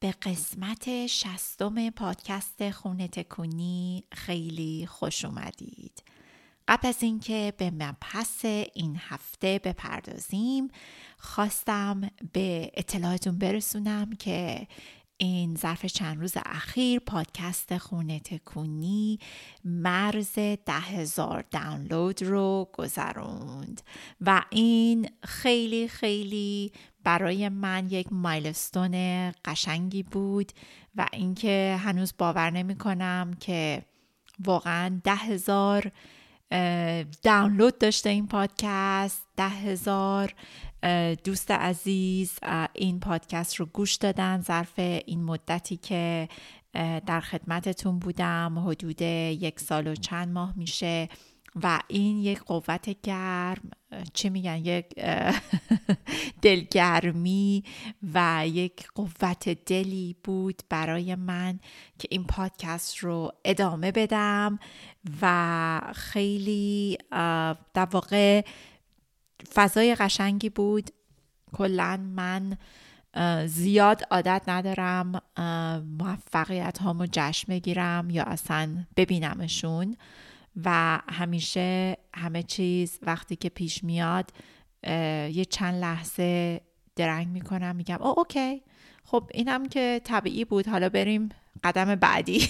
به قسمت شستم پادکست خونه تکونی خیلی خوش اومدید. قبل از اینکه به مبحث این هفته بپردازیم خواستم به اطلاعاتون برسونم که این ظرف چند روز اخیر پادکست خونه تکونی مرز ده هزار دانلود رو گذروند و این خیلی خیلی برای من یک مایلستون قشنگی بود و اینکه هنوز باور نمی کنم که واقعا ده هزار دانلود داشته این پادکست. ده هزار دوست عزیز این پادکست رو گوش دادن ظرف این مدتی که در خدمتتون بودم. حدود یک سال و چند ماه میشه. و این یک قوت گرم چه میگن؟ یک دلگرمی و یک قوت دلی بود برای من که این پادکست رو ادامه بدم و خیلی در واقع فضای قشنگی بود. کلا من زیاد عادت ندارم موفقیت هامو جشن بگیرم یا اصلا ببینمشون. و همیشه همه چیز وقتی که پیش میاد یه چند لحظه درنگ می‌کنم میگم او اوکی. خب اینم که طبیعی بود. حالا بریم قدم بعدی.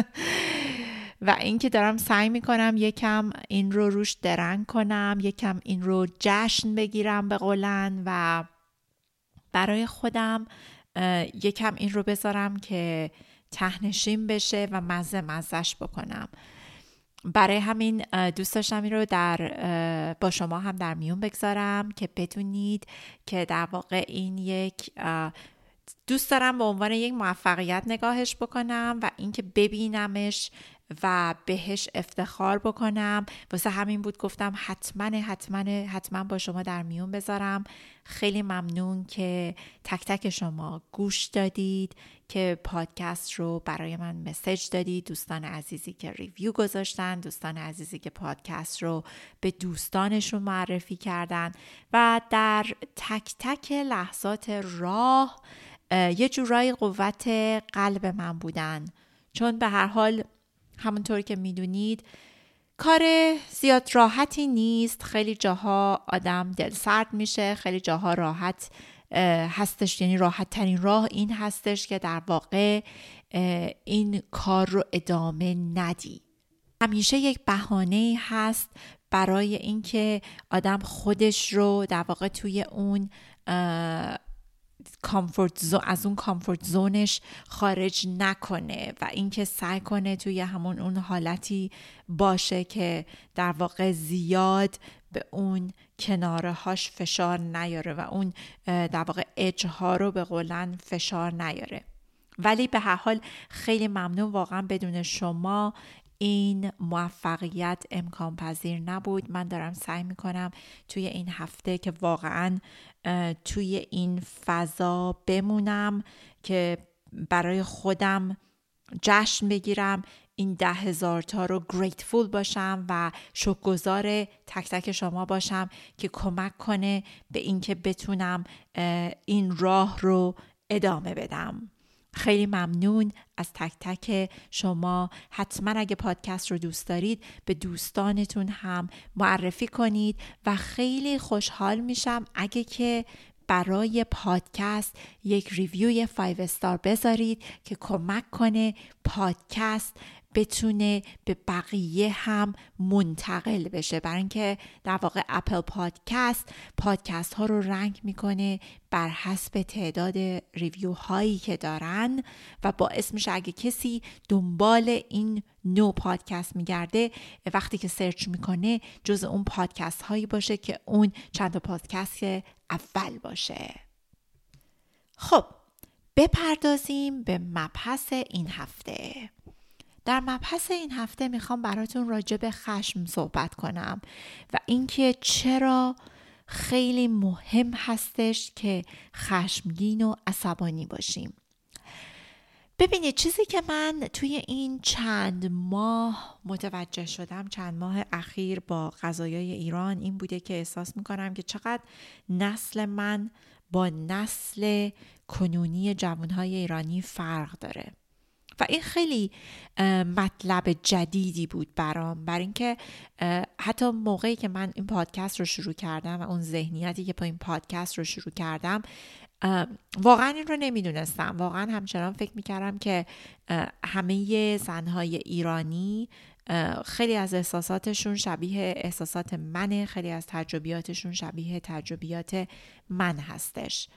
و اینکه دارم سعی می‌کنم یکم این رو روش درنگ کنم یکم این رو جشن بگیرم به قولن و برای خودم یکم این رو بذارم که تهنشین بشه و مزه مزش بکنم. برای همین دوست داشتم این رو در با شما هم در میون بگذارم که بدونید که در واقع این یک دوست دارم به عنوان یک موفقیت نگاهش بکنم و اینکه ببینمش و بهش افتخار بکنم. واسه همین بود گفتم حتما حتما حتما با شما در میون بذارم. خیلی ممنون که تک تک شما گوش دادید که پادکست رو برای من مسج دادید. دوستان عزیزی که ریویو گذاشتن دوستان عزیزی که پادکست رو به دوستانشون معرفی کردن. و در تک تک لحظات راه یه جورایی قوت قلب من بودن. چون به هر حال همونطور که می‌دونید کار زیاد راحتی نیست. خیلی جاها آدم دل سرد میشه خیلی جاها راحت هستش. یعنی راحت ترین راه این هستش که در واقع این کار رو ادامه ندی. همیشه یک بهانه هست برای اینکه آدم خودش رو در واقع توی اون کامفورت از اون کامفورت زونش خارج نکنه و اینکه سعی کنه توی همون اون حالتی باشه که در واقع زیاد به اون کناره هاش فشار نیاره و اون در واقع اجها رو به قولن فشار نیاره. ولی به هر حال خیلی ممنون واقعا بدون شما این موفقیت امکان پذیر نبود. من دارم سعی می‌کنم توی این هفته که واقعا توی این فضا بمونم که برای خودم جشن بگیرم این ده هزار تا رو گریتفول باشم و شکرگزار تک تک شما باشم که کمک کنه به اینکه بتونم این راه رو ادامه بدم. خیلی ممنون از تک تک شما. حتما اگه پادکست رو دوست دارید به دوستانتون هم معرفی کنید و خیلی خوشحال میشم اگه که برای پادکست یک ریویوی 5 استار بذارید که کمک کنه پادکست بتونه به بقیه هم منتقل بشه. برای اینکه در واقع Apple Podcast پادکست ها رو rank می‌کنه بر حسب تعداد review هایی که دارن و باعث میشه اگه کسی دنبال این نوع پادکست میگرده وقتی که search می‌کنه جز اون پادکست هایی باشه که اون چند پادکست اول باشه. خب بپردازیم به مبحث این هفته. در مبحث این هفته می‌خوام براتون راجع به خشم صحبت کنم و اینکه چرا خیلی مهم هستش که خشمگین و عصبانی باشیم. ببینید چیزی که من توی این چند ماه متوجه شدم چند ماه اخیر با غذایای ایران این بوده که احساس می‌کنم که چقدر نسل من با نسل کنونی جوانهای ایرانی فرق داره. و این خیلی مطلب جدیدی بود برام. بر اینکه حتی موقعی که من این پادکست رو شروع کردم و اون ذهنیتی که با این پادکست رو شروع کردم واقعا این رو نمی‌دونستم. واقعا همچنان فکر می‌کردم که همه زنهای ایرانی خیلی از احساساتشون شبیه احساسات منه خیلی از تجربیاتشون شبیه تجربیات من هستش.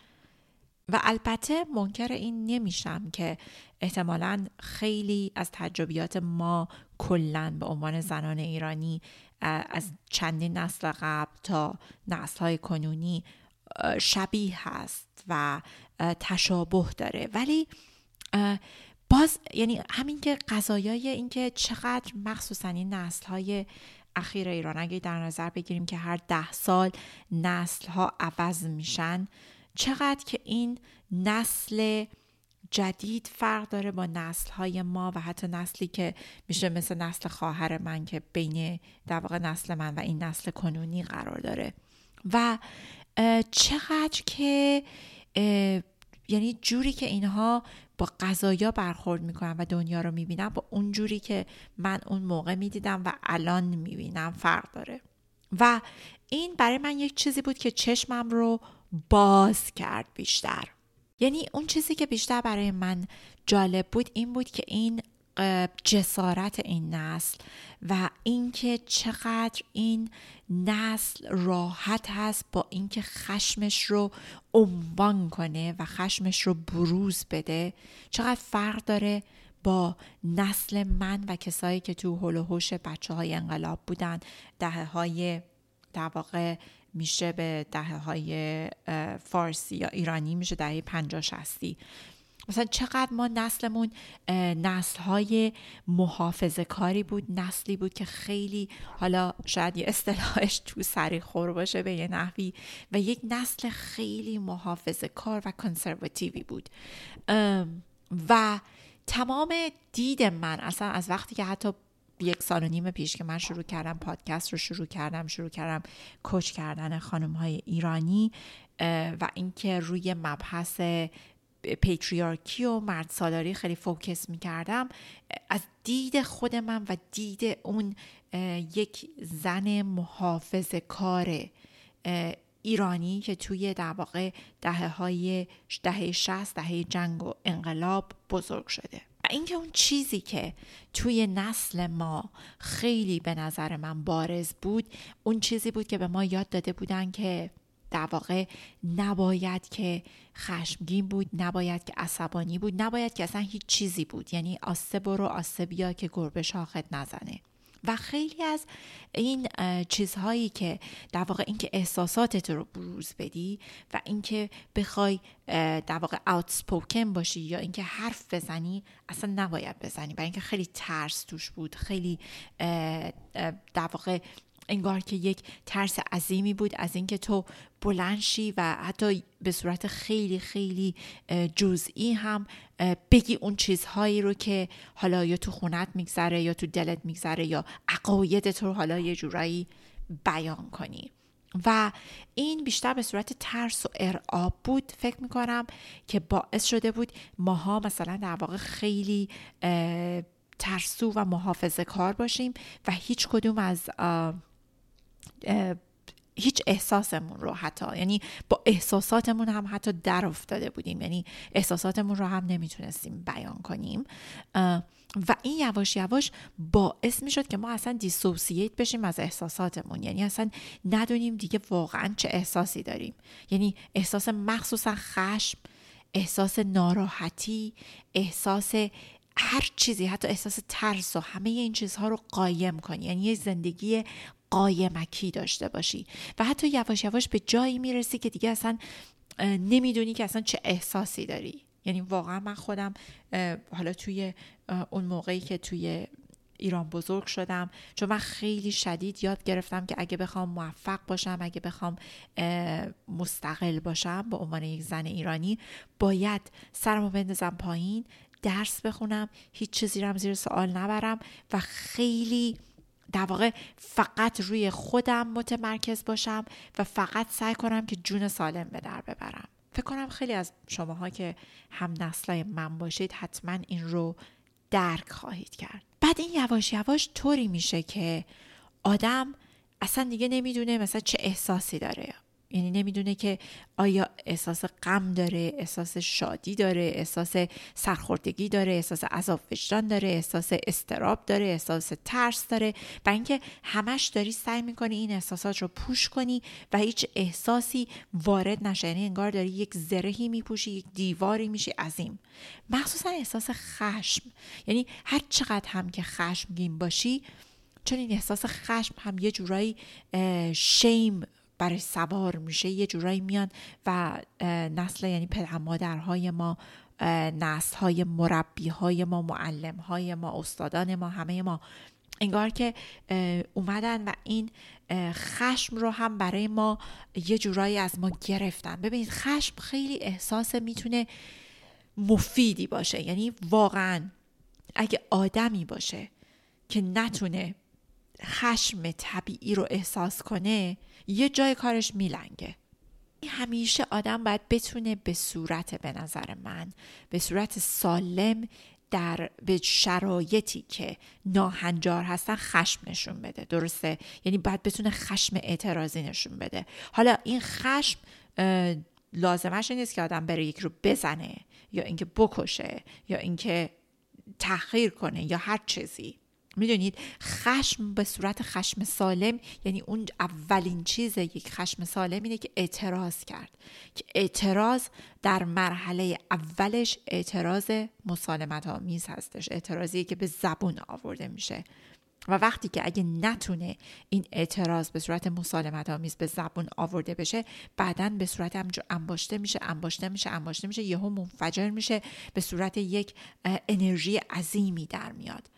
و البته منکر این نمیشم که احتمالا خیلی از تجربیات ما کلا به عنوان زنان ایرانی از چندین نسل قبل تا نسل های کنونی شبیه هست و تشابه داره. ولی باز یعنی همین که قضایای اینکه چقدر مخصوصا این نسل های اخیر ایران اگه در نظر بگیریم که هر ده سال نسل ها عوض میشن چقدر که این نسل جدید فرق داره با نسل های ما و حتی نسلی که میشه مثل نسل خواهر من که بین در واقع نسل من و این نسل کنونی قرار داره. و چقدر که یعنی جوری که اینها با قضایا برخورد می‌کنن و دنیا رو می‌بینن با اون جوری که من اون موقع می‌دیدم و الان می‌بینم فرق داره. و این برای من یک چیزی بود که چشمم رو باز کرد بیشتر. یعنی اون چیزی که بیشتر برای من جالب بود این بود که این جسارت این نسل و اینکه چقدر این نسل راحت هست با اینکه خشمش رو عنوان کنه و خشمش رو بروز بده چقدر فرق داره با نسل من و کسایی که تو هول و بچه های انقلاب بودن دهه های در واقع میشه به دهه های فارسی یا ایرانی میشه دهه پنجاه شستی مثلا چقدر ما نسلمون نسل های محافظه کاری بود نسلی بود که خیلی حالا شاید یه اصطلاحش تو سری خور باشه به یه نحوی و یک نسل خیلی محافظه کار و کنسرواتیوی بود. و تمام دید من اصلا از وقتی که حتی یک سال و نیم پیش که من شروع کردم پادکست رو شروع کردم شروع کردم کوچ کردن خانم های ایرانی و اینکه روی مبحث پیتریارکی و مرد سالاری خیلی فوکس می کردم از دید خود من و دید اون یک زن محافظ کار ایرانی که توی در واقع دهه های دهه شست دهه جنگ و انقلاب بزرگ شده. و اینکه اون چیزی که توی نسل ما خیلی به نظر من بارز بود اون چیزی بود که به ما یاد داده بودن که در واقع نباید که خشمگین بود نباید که عصبانی بود نباید که اصلا هیچ چیزی بود. یعنی آسه برو آسه بیا که گربه شاخت نزنه. و خیلی از این چیزهایی که در واقع اینکه احساساتت رو بروز بدی و اینکه بخوای در واقع اوتسپوکن باشی یا اینکه حرف بزنی اصلا نباید بزنی. برای اینکه خیلی ترس توش بود خیلی در واقع انگار که یک ترس عظیمی بود از اینکه تو بلنشی و حتی به صورت خیلی خیلی جزئی هم بگی اون چیزهایی رو که حالا یا تو خونت میگذره یا تو دلت میگذره یا عقایدت رو حالا یه جورایی بیان کنی. و این بیشتر به صورت ترس و ارعاب بود. فکر می‌کنم که باعث شده بود ماها مثلا در واقع خیلی ترسو و محافظه کار باشیم و هیچ کدوم از هیچ احساسمون رو حتی یعنی با احساساتمون هم حتی در افتاده بودیم. یعنی احساساتمون رو هم نمی‌تونستیم بیان کنیم. و این یواش یواش باعث می شد که ما اصلا دیسوسییت بشیم از احساساتمون. یعنی اصلا ندونیم دیگه واقعا چه احساسی داریم. یعنی احساس مخصوصا خشم احساس ناراحتی احساس هر چیزی حتی احساس ترس و همه این چیزها رو قایم کنی. یعنی یه زندگی قایمکی داشته باشی. و حتی یواش یواش به جایی می‌رسی که دیگه اصلا نمی‌دونی که اصلا چه احساسی داری. یعنی واقعا من خودم حالا توی اون موقعی که توی ایران بزرگ شدم چون من خیلی شدید یاد گرفتم که اگه بخوام موفق باشم اگه بخوام مستقل باشم به عنوان یک زن ایرانی باید سرمو بندازم پایین درس بخونم هیچ چیزی رو زیر سوال نبرم و خیلی در واقع فقط روی خودم متمرکز باشم و فقط سعی کنم که جون سالم به در ببرم. فکر کنم خیلی از شماها که هم نسلای من باشید حتما این رو درک خواهید کرد. بعد این یواش یواش طوری میشه که آدم اصلا دیگه نمی‌دونه مثلا چه احساسی داره. یعنی نمی‌دونه که آیا احساس غم داره احساس شادی داره احساس سرخوردگی داره احساس عذاب وجدان داره احساس استراب داره احساس ترس داره و اینکه همش داری سعی می‌کنی این احساسات رو پوش کنی و هیچ احساسی وارد نشه. یعنی انگار داری یک زرهی میپوشی یک دیواری میشی عظیم. مخصوصا احساس خشم. یعنی هر چقدر هم که خشمگین باشی چون این احساس خشم هم یه جورایی شیم برای سوار میشه یه جورایی میان و نسل یعنی پدر مادرهای ما نسل های مربی های ما معلم های ما استادان ما همه ما انگار که اومدن و این خشم رو هم برای ما یه جورایی از ما گرفتن. ببینید خشم خیلی احساس می‌تونه مفیدی باشه. یعنی واقعا اگه آدمی باشه که نتونه خشم طبیعی رو احساس کنه یه جای کارش میلنگه. همیشه آدم باید بتونه به صورت به نظر من به صورت سالم در به شرایطی که ناهنجار هستن خشم نشون بده. درسته؟ یعنی باید بتونه خشم اعتراضی نشون بده. حالا این خشم لازمش نیست که آدم بره یک رو بزنه یا اینکه بکشه یا اینکه تحقیر کنه یا هر چیزی. می‌دونید خشم به صورت خشم سالم یعنی اون اولین چیز یک خشم سالم اینه که اعتراض کرد. که اعتراض در مرحله اولش اعتراض مسالمت آمیز هستش اعتراضی که به زبون آورده میشه. و وقتی که اگه نتونه این اعتراض به صورت مسالمت آمیز به زبون آورده بشه بعدا به صورت همجور انباشته میشه انباشته میشه انباشته میشه یهو منفجر میشه به صورت یک انرژی عظیمی در میاد.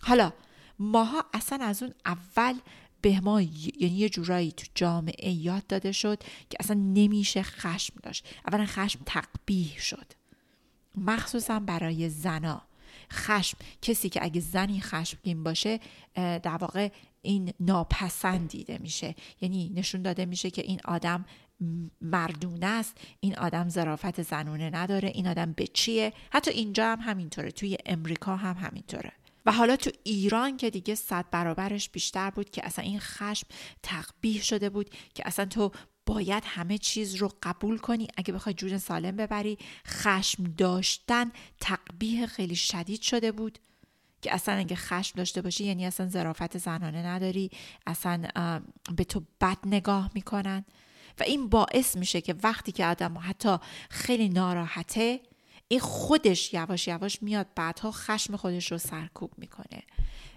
حالا ماها اصلا از اون اول به ما یعنی یه جورایی تو جامعه یاد داده شد که اصلا نمیشه خشم داشت. اولا خشم تقبیح شد. مخصوصا برای زنا. خشم کسی که اگه زنی خشمگین باشه در واقع این ناپسند دیده میشه. یعنی نشون داده میشه که این آدم مردونه است این آدم ظرافت زنونه نداره این آدم به چیه حتی اینجا هم همینطوره توی امریکا هم همینطوره. و حالا تو ایران که دیگه صد برابرش بیشتر بود که اصلا این خشم تقبیح شده بود که اصلا تو باید همه چیز رو قبول کنی. اگه بخوای جون سالم ببری خشم داشتن تقبیح خیلی شدید شده بود که اصلا اگه خشم داشته باشی یعنی اصلا ظرافت زنانه نداری اصلا به تو بد نگاه می‌کنن. و این باعث میشه که وقتی که آدم حتی خیلی ناراحته این خودش یواش یواش میاد بعدها خشم خودش رو سرکوب می‌کنه.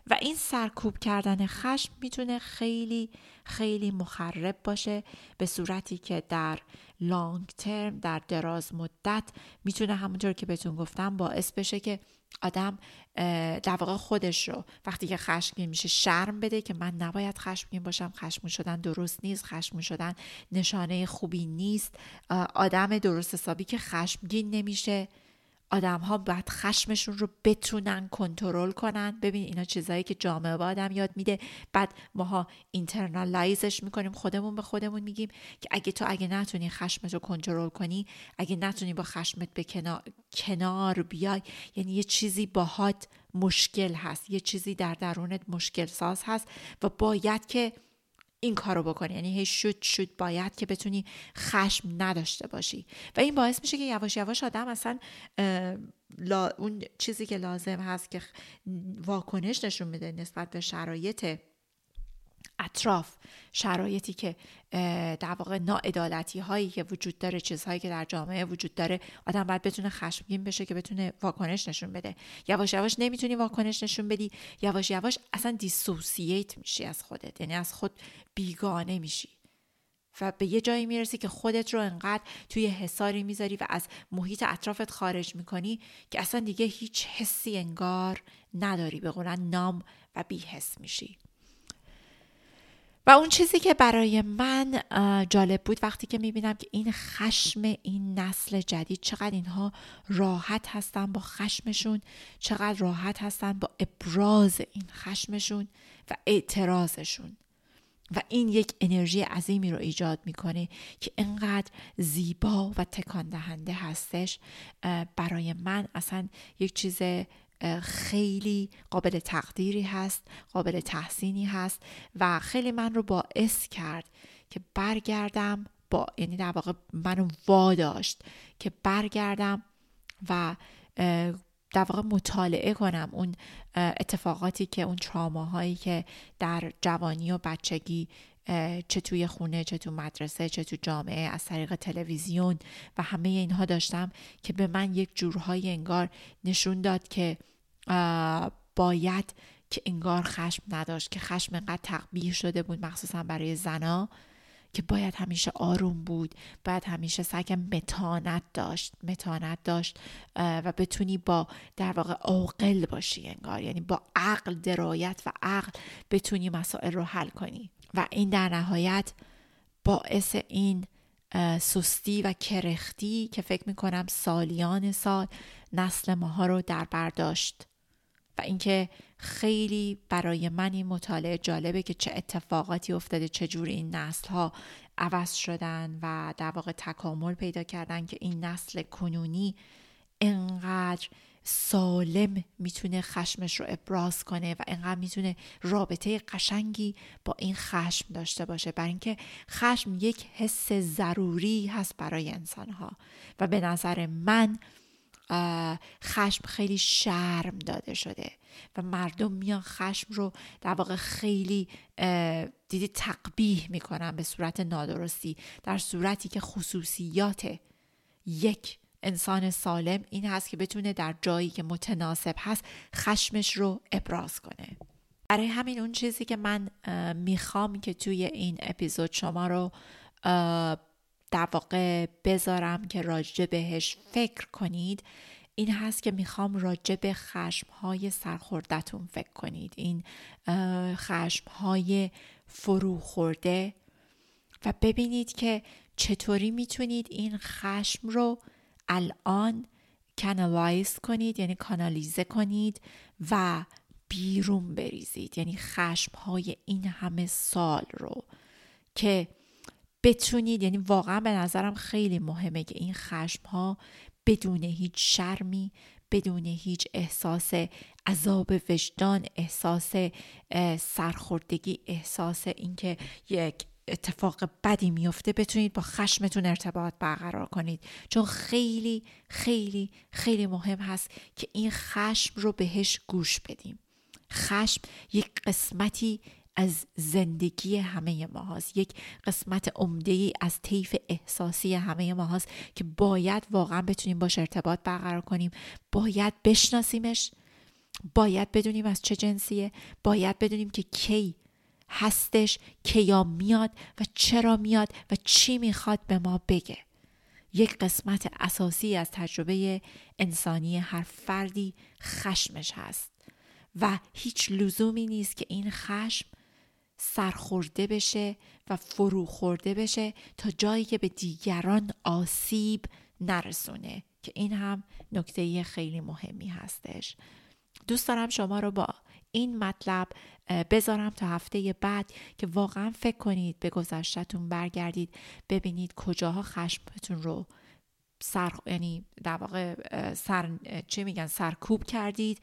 و این سرکوب کردن خشم می‌تونه خیلی خیلی مخرب باشه به صورتی که در لانگ ترم در دراز مدت می‌تونه همونطور که بهتون گفتم باعث بشه که آدم در واقع خودش رو وقتی که خشمگین میشه شرم بده که من نباید خشمگین باشم خشمگین شدن درست نیست خشمگین شدن نشانه خوبی نیست. آدم درست حسابی که خشمگین نمیشه. آدم ها باید خشمشون رو بتونن کنترل کنن. ببین اینا چیزهایی که جامعه با آدم یاد میده. بعد ماها اینترنالایزش می‌کنیم خودمون به خودمون میگیم که اگه تو اگه نتونی خشمت رو کنترل کنی اگه نتونی با خشمت به کنار, کنار بیای یعنی یه چیزی باهات مشکل هست. یه چیزی در درونت مشکل ساز هست و باید که این کارو بکنی. یعنی هی شد شد باید که بتونی خشم نداشته باشی. و این باعث میشه که یواش یواش آدم اصلا اون چیزی که لازم هست که واکنش نشون میده نسبت به شرایط اطراف شرایطی که در واقع ناعدالتی هایی که وجود داره چیزهایی که در جامعه وجود داره آدم باید بتونه خشمگین بشه که بتونه واکنش نشون بده. یواش یواش نمی‌تونی واکنش نشون بدی یواش یواش اصلا دیسوسییت میشی از خودت یعنی از خود بیگانه میشی. و به یه جایی می‌رسی که خودت رو انقدر توی حساری می‌ذاری و از محیط اطرافت خارج می‌کنی که اصلا دیگه هیچ حسی انگار نداری به قولن نام و بیحس میشی. و اون چیزی که برای من جالب بود وقتی که می‌بینم که این خشم این نسل جدید چقدر اینها راحت هستن با خشمشون چقدر راحت هستن با ابراز این خشمشون و اعتراضشون. و این یک انرژی عظیمی رو ایجاد می‌کنه که انقدر زیبا و تکان دهنده هستش برای من اصلا یک چیز خیلی قابل تقدیری هست قابل تحسینی هست و خیلی من رو باعث کرد که برگردم با یعنی در واقع منو واداشت که برگردم و در واقع مطالعه کنم اون اتفاقاتی که اون تراماهایی که در جوانی و بچگی چه توی خونه چه تو مدرسه چه تو جامعه از طریق تلویزیون. و همه اینها داشتم که به من یک جورهای انگار نشون داد که باید که انگار خشم نداشت که خشم انقدر تقبیه شده بود مخصوصا برای زنا که باید همیشه آروم بود باید همیشه سعی متانت داشت متانت داشت و بتونی با در واقع عاقل باشی انگار. یعنی با عقل درایت و عقل بتونی مسائل رو حل کنی. و این در نهایت باعث این سستی و کرختی که فکر می‌کنم سالیان سال نسل ماها رو در برداشت و اینکه خیلی برای من این مطالعه جالبه که چه اتفاقاتی افتاده چجور این نسل ها عوض شدن و در واقع تکامل پیدا کردن که این نسل کنونی انقدر سالم می‌تونه خشمش رو ابراز کنه و انقدر می‌تونه رابطه قشنگی با این خشم داشته باشه. برای اینکه خشم یک حس ضروری هست برای انسان ها و به نظر من خشم خیلی شرم داده شده و مردم میان خشم رو در واقع خیلی دیدی تقبیح می‌کنن به صورت نادرستی. در صورتی که خصوصیات یک انسان سالم این هست که بتونه در جایی که متناسب هست خشمش رو ابراز کنه. برای همین اون چیزی که من می‌خوام که توی این اپیزود شما رو در واقع بذارم که راجع بهش فکر کنید این هست که می‌خوام راجع به خشمهای سرخوردتون فکر کنید. این خشمهای فرو خورده و ببینید که چطوری می‌تونید این خشم رو الان کانالایز کنید یعنی کانالیزه کنید و بیرون بریزید. یعنی خشمهای این همه سال رو که بتونید یعنی واقعا به نظرم خیلی مهمه که این خشم ها بدون هیچ شرمی بدون هیچ احساس عذاب وجدان احساس سرخوردگی احساس اینکه یک اتفاق بدی میفته بتونید با خشمتون ارتباط برقرار کنید. چون خیلی خیلی خیلی مهم هست که این خشم رو بهش گوش بدیم. خشم یک قسمتی از زندگی همه ما هاست. یک قسمت عمده ای از طیف احساسی همه ما هاست که باید واقعا بتونیم باش ارتباط برقرار کنیم. باید بشناسیمش. باید بدونیم از چه جنسیه. باید بدونیم که کی هستش کیا میاد و چرا میاد و چی می‌خواد به ما بگه. یک قسمت اساسی از تجربه انسانی هر فردی خشمش هست و هیچ لزومی نیست که این خشم سرخورده بشه و فرو خورده بشه تا جایی که به دیگران آسیب نرسونه که این هم نکته خیلی مهمی هستش. دوست دارم شما رو با این مطلب بذارم تا هفته بعد که واقعا فکر کنید به گذشتتون برگردید ببینید کجاها خشمتون رو سر یعنی در واقع سر چه میگن سرکوب کردید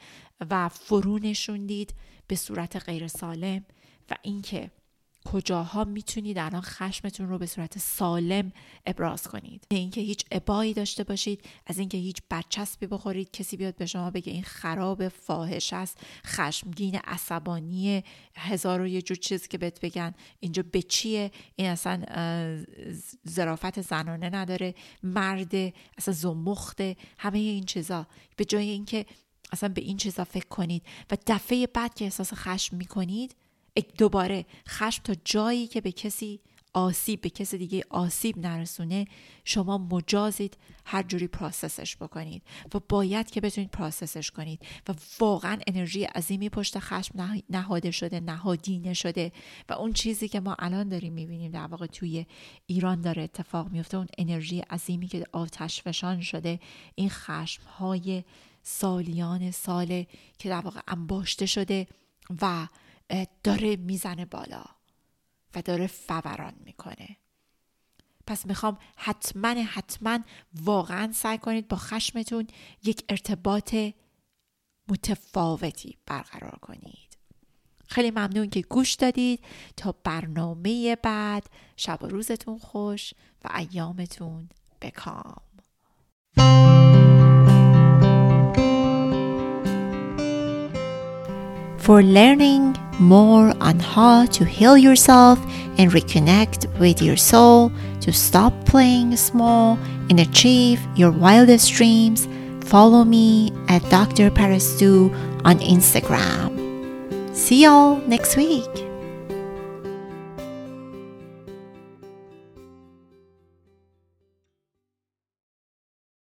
و فرو نشوندید به صورت غیر سالم. و اینکه کجاها می‌تونید الان خشمتون رو به صورت سالم ابراز کنید. اینکه هیچ ابایی داشته باشید از اینکه هیچ برچسبی بخورید کسی بیاد به شما بگه این خراب فاحش است خشمگین عصبانی هزار و یه جور چیز که بهت بگن. اینجا به چیه؟ این اصلا ظرافت زنانه نداره. مرد اصلا زمخته. همه این چیزا. به جای اینکه اصلا به این چیزا فکر کنید. و دفعه بعد که احساس خشم می‌کنید دوباره خشم تا جایی که به کسی آسیب به کسی دیگه آسیب نرسونه شما مجازید هر جوری پراسسش بکنید و باید که بتونید پراسسش کنید و واقعا انرژی عظیمی پشت خشم نهاده شده نهادینه شده و اون چیزی که ما الان داریم می‌بینیم در واقع توی ایران داره اتفاق میفته اون انرژی عظیمی که آتش فشان شده این خشم های سالیان ساله که در واقع انباشته شده و داره می‌زنه بالا و داره فوران می‌کنه. پس می‌خوام حتما حتما واقعا سعی کنید با خشمتون یک ارتباط متفاوتی برقرار کنید. خیلی ممنون که گوش دادید. تا برنامه بعد شب و روزتون خوش و ایامتون بکام. For learning more on how to heal yourself and reconnect with your soul to stop playing small and achieve your wildest dreams, follow me at Dr. Parastu on Instagram. See y'all next week.